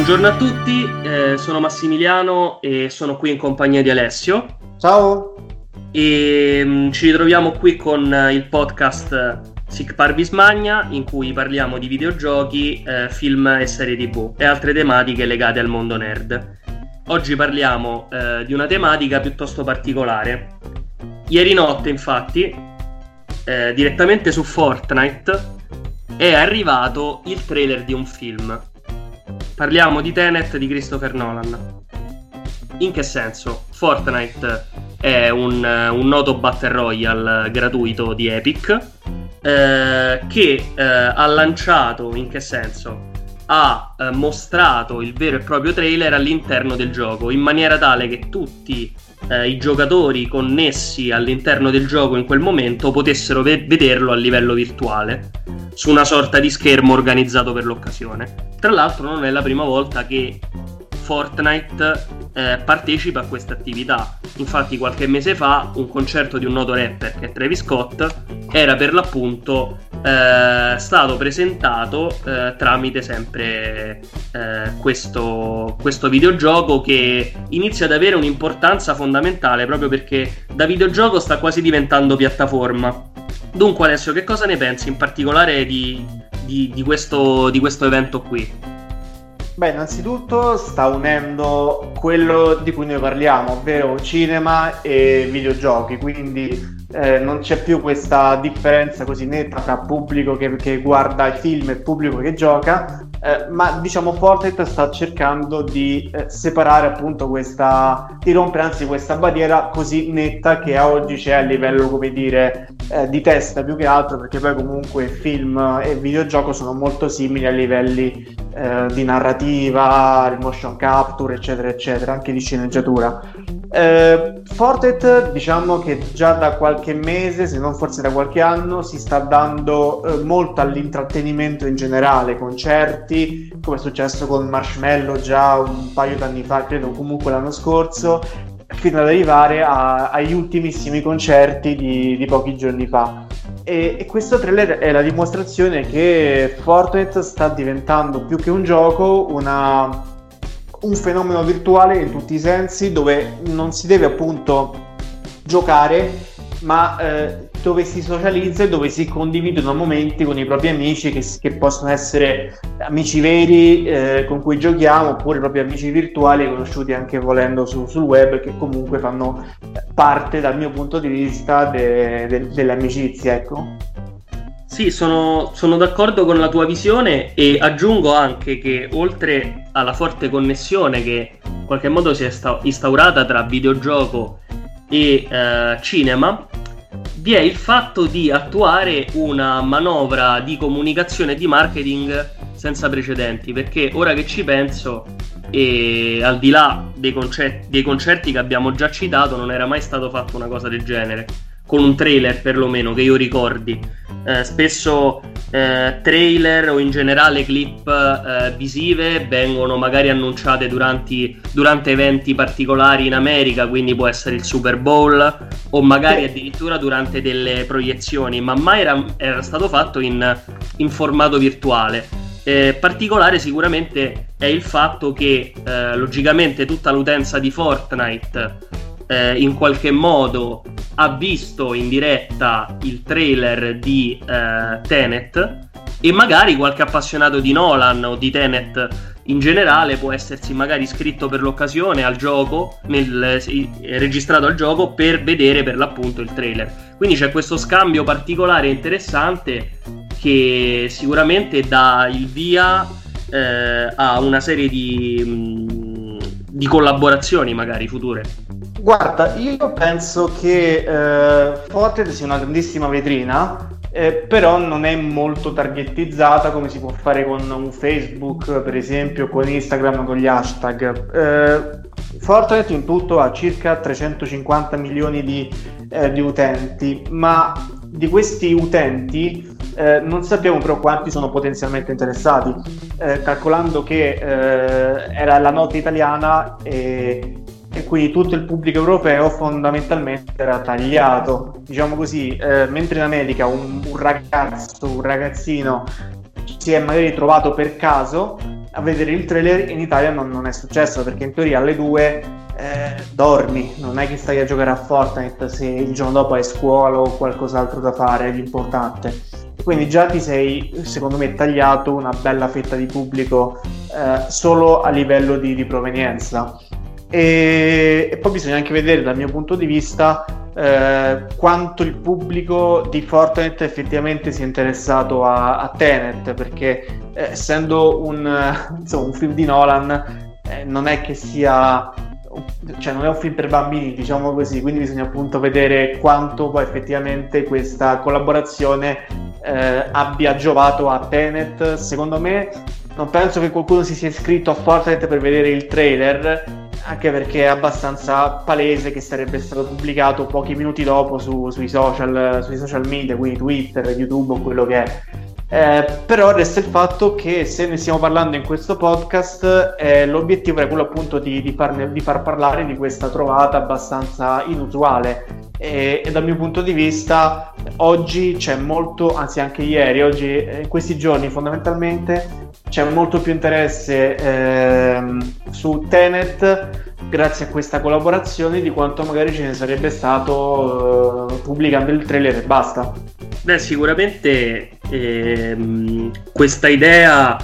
Buongiorno a tutti, eh, sono Massimiliano e sono qui in compagnia di Alessio. Ciao! E mh, mm, ci ritroviamo qui con eh, il podcast Sic Parvis Magna in cui parliamo di videogiochi, eh, film e serie tv e altre tematiche legate al mondo nerd. Oggi parliamo eh, di una tematica piuttosto particolare. Ieri notte, infatti, eh, direttamente su Fortnite è arrivato il trailer di un film. Parliamo di Tenet di Christopher Nolan. In che senso? Fortnite è un, un noto battle royale gratuito di Epic eh, che eh, ha lanciato, in che senso? Ha eh, mostrato il vero e proprio trailer all'interno del gioco in maniera tale che tutti eh, i giocatori connessi all'interno del gioco in quel momento potessero ve- vederlo a livello virtuale su una sorta di schermo organizzato per l'occasione. Tra l'altro non è la prima volta che Fortnite eh, partecipa a questa attività. Infatti qualche mese fa un concerto di un noto rapper che è Travis Scott era per l'appunto eh, stato presentato eh, tramite sempre eh, questo, questo videogioco che inizia ad avere un'importanza fondamentale proprio perché da videogioco sta quasi diventando piattaforma. Dunque Alessio, che cosa ne pensi in particolare di, di, di, questo, di questo evento qui? Beh, innanzitutto sta unendo quello di cui noi parliamo, ovvero cinema e videogiochi, quindi eh, non c'è più questa differenza così netta tra pubblico che, che guarda i film e pubblico che gioca, eh, ma diciamo Fortnite sta cercando di eh, separare appunto questa, di rompere anzi questa barriera così netta che a oggi c'è a livello, come dire, eh, di testa più che altro, perché poi comunque film e videogioco sono molto simili a livelli eh, di narrativa, motion capture, eccetera, eccetera, anche di sceneggiatura. Eh, Fortnite diciamo che già da qualche mese, se non forse da qualche anno, si sta dando eh, molto all'intrattenimento in generale, concerti, come è successo con Marshmallow già un paio d'anni fa, credo comunque l'anno scorso, fino ad arrivare a, agli ultimissimi concerti di, di pochi giorni fa. E, e, questo trailer è la dimostrazione che Fortnite sta diventando più che un gioco una un fenomeno virtuale in tutti i sensi dove non si deve appunto giocare ma eh, dove si socializza e dove si condividono momenti con i propri amici che, che possono essere amici veri eh, con cui giochiamo oppure propri amici virtuali conosciuti anche volendo su, sul web che comunque fanno parte dal mio punto di vista de, de, dell'amicizia ecco. Sì, sono, sono, d'accordo con la tua visione e aggiungo anche che oltre alla forte connessione che in qualche modo si è sta- instaurata tra videogioco e eh, cinema, vi è il fatto di attuare una manovra di comunicazione e di marketing senza precedenti, perché ora che ci penso, e al di là dei, concerti, dei concerti che abbiamo già citato, non era mai stato fatto una cosa del genere con un trailer perlomeno che io ricordi. Eh, spesso eh, trailer o in generale clip eh, visive vengono magari annunciate durante, durante, eventi particolari in America, quindi può essere il Super Bowl o magari addirittura durante delle proiezioni, ma mai era, era stato fatto in, in formato virtuale. Eh, particolare sicuramente è il fatto che eh, logicamente tutta l'utenza di Fortnite eh, in qualche modo ha visto in diretta il trailer di eh, Tenet e magari qualche appassionato di Nolan o di Tenet in generale può essersi magari iscritto per l'occasione al gioco, nel, eh, registrato al gioco per vedere per l'appunto il trailer. Quindi c'è questo scambio particolare e interessante che sicuramente dà il via eh, a una serie di, mh, di collaborazioni magari future. Guarda, io penso che eh, Fortnite sia una grandissima vetrina, eh, però non è molto targetizzata come si può fare con Facebook, per esempio, con Instagram, con gli hashtag. Eh, Fortnite in tutto ha circa 350 milioni di, eh, di utenti, ma di questi utenti eh, non sappiamo però quanti sono potenzialmente interessati, eh, calcolando che eh, era la nota italiana e e quindi tutto il pubblico europeo fondamentalmente era tagliato. Diciamo così, eh, mentre in America un, un, ragazzo, un ragazzino si è magari trovato per caso, a vedere il trailer in Italia non, non è successo perché in teoria alle 2 eh, dormi, non è che stai a giocare a Fortnite se il giorno dopo hai scuola o qualcos'altro da fare di importante. Quindi già ti sei, secondo me, tagliato una bella fetta di pubblico eh, solo a livello di, di provenienza. E, e, poi bisogna anche vedere dal mio punto di vista eh, quanto il pubblico di Fortnite effettivamente si è interessato a, a Tenet perché eh, essendo un, insomma, un, film di Nolan eh, non è che sia cioè non è un film per bambini diciamo così quindi bisogna appunto vedere quanto poi effettivamente questa collaborazione eh, abbia giovato a Tenet secondo me non penso che qualcuno si sia iscritto a Fortnite per vedere il trailer anche perché è abbastanza palese che sarebbe stato pubblicato pochi minuti dopo su, sui, social, sui, social, media, quindi Twitter, YouTube o quello che è. Eh, però resta il fatto che se ne stiamo parlando in questo podcast, eh, l'obiettivo è quello appunto di, di, farne, di, far parlare di questa trovata abbastanza inusuale. E, e, dal mio punto di vista, oggi c'è molto, anzi anche ieri, oggi, eh, in questi giorni fondamentalmente c'è molto più interesse ehm, su Tenet grazie a questa collaborazione di quanto magari ce ne sarebbe stato eh, pubblicando il trailer e basta. Beh, sicuramente ehm, questa idea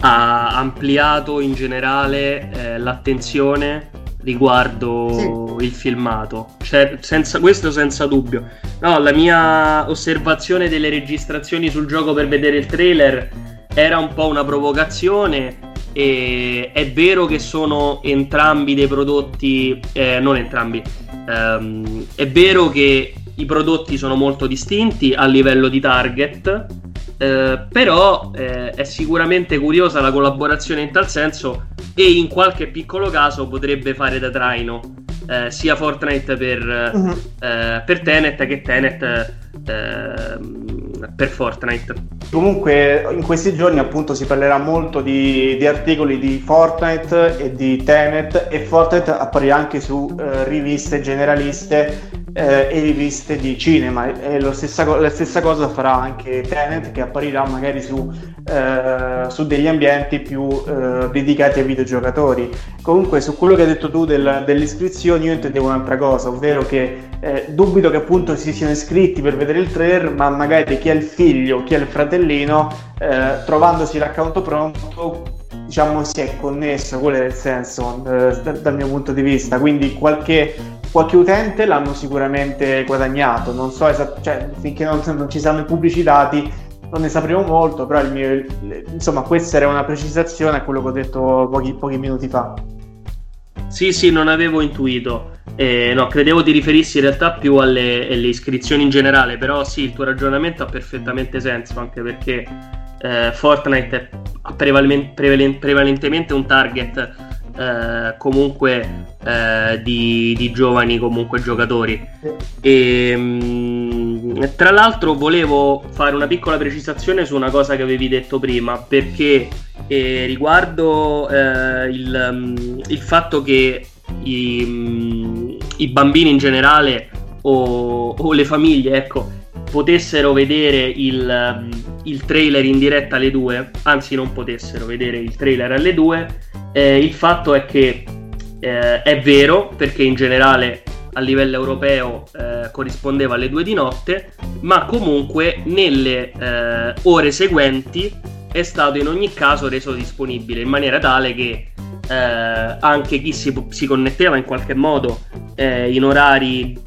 ha ampliato in generale eh, l'attenzione riguardo sì. Il filmato. Cioè, senza, questo senza dubbio. No, la mia osservazione delle registrazioni sul gioco per vedere il trailer era un po' una provocazione. E è vero che sono entrambi dei prodotti, eh, non entrambi, ehm, è vero che i prodotti sono molto distinti a livello di target, eh, però eh, è sicuramente curiosa la collaborazione in tal senso e in qualche piccolo caso potrebbe fare da traino eh, sia Fortnite per, uh-huh. per Tenet che Tenet Ehm, per Fortnite. Comunque in questi giorni appunto si parlerà molto di, di articoli di Fortnite e di Tenet e Fortnite apparirà anche su eh, riviste generaliste eh, e riviste di cinema e stessa, la stessa cosa farà anche Tenet che apparirà magari su, eh, su degli ambienti più eh, dedicati ai videogiocatori. Comunque su quello che hai detto tu del, delle iscrizioni io intendevo un'altra cosa, ovvero che eh, dubito che appunto si siano iscritti per vedere il trailer, ma magari chi ha il figlio, chi ha il fratellino, eh, trovandosi l'account pronto, diciamo si è connesso, quello è il senso eh, dal mio punto di vista. Quindi qualche, qualche utente l'hanno sicuramente guadagnato. Non so esattamente, cioè, finché non, non, ci saranno i pubblici dati, non ne sapremo molto, però mio, insomma, questa era una precisazione a quello che ho detto pochi, pochi minuti fa. Sì, sì, non avevo intuito. Eh, no, credevo ti riferissi in realtà più alle, alle, iscrizioni in generale, però sì, il tuo ragionamento ha perfettamente senso, anche perché eh, Fortnite ha prevalen- prevalen- prevalentemente un target eh, comunque eh, di, di, giovani comunque giocatori. E, mh, mm, tra l'altro volevo fare una piccola precisazione su una cosa che avevi detto prima, perché eh, riguardo eh, il, um, il fatto che i, mm, i bambini in generale o, o, le famiglie, ecco, potessero vedere il, mm, il, trailer in diretta alle 2, anzi non potessero vedere il trailer alle 2, eh, il fatto è che eh, è vero, perché in generale a livello europeo eh, corrispondeva alle 2 di notte, ma comunque nelle eh, ore seguenti è stato in ogni caso reso disponibile in maniera tale che eh, anche chi si, si, connetteva in qualche modo eh, in orari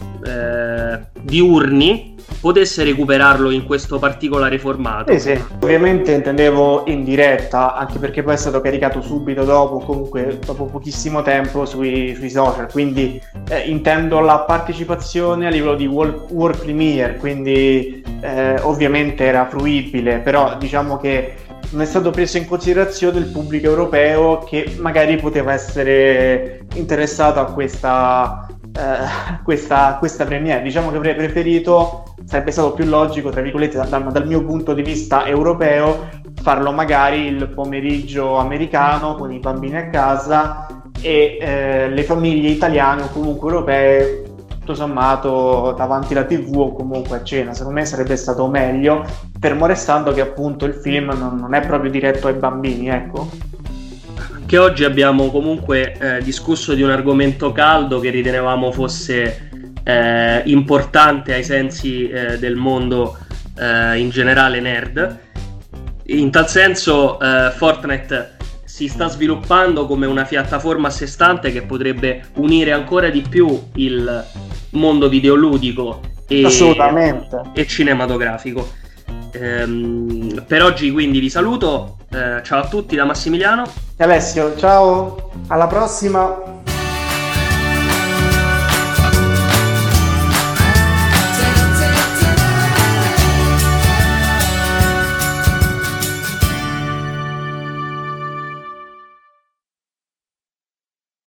eh, diurni potesse recuperarlo in questo particolare formato. Sì, sì, ovviamente intendevo in diretta, anche perché poi è stato caricato subito dopo, comunque dopo pochissimo tempo sui, sui social, quindi eh, intendo la partecipazione a livello di world, world premiere, quindi eh, ovviamente era fruibile, però diciamo che non è stato preso in considerazione il pubblico europeo che magari poteva essere interessato a questa, eh, questa, questa premiere. Diciamo che avrei preferito, sarebbe stato più logico, tra virgolette, dal, dal mio punto di vista europeo, farlo magari il pomeriggio americano con i bambini a casa e eh, le famiglie italiane o comunque europee tutto sommato davanti alla tv o comunque a cena secondo me sarebbe stato meglio fermo restando che appunto il film non, non è proprio diretto ai bambini ecco che oggi abbiamo comunque eh, discusso di un argomento caldo che ritenevamo fosse eh, importante ai sensi eh, del mondo eh, in generale nerd. In tal senso eh, Fortnite si sta sviluppando come una piattaforma a sé stante che potrebbe unire ancora di più il mondo videoludico e, e cinematografico. Per oggi quindi vi saluto, eh, ciao a tutti da Massimiliano. E Alessio, ciao, alla prossima.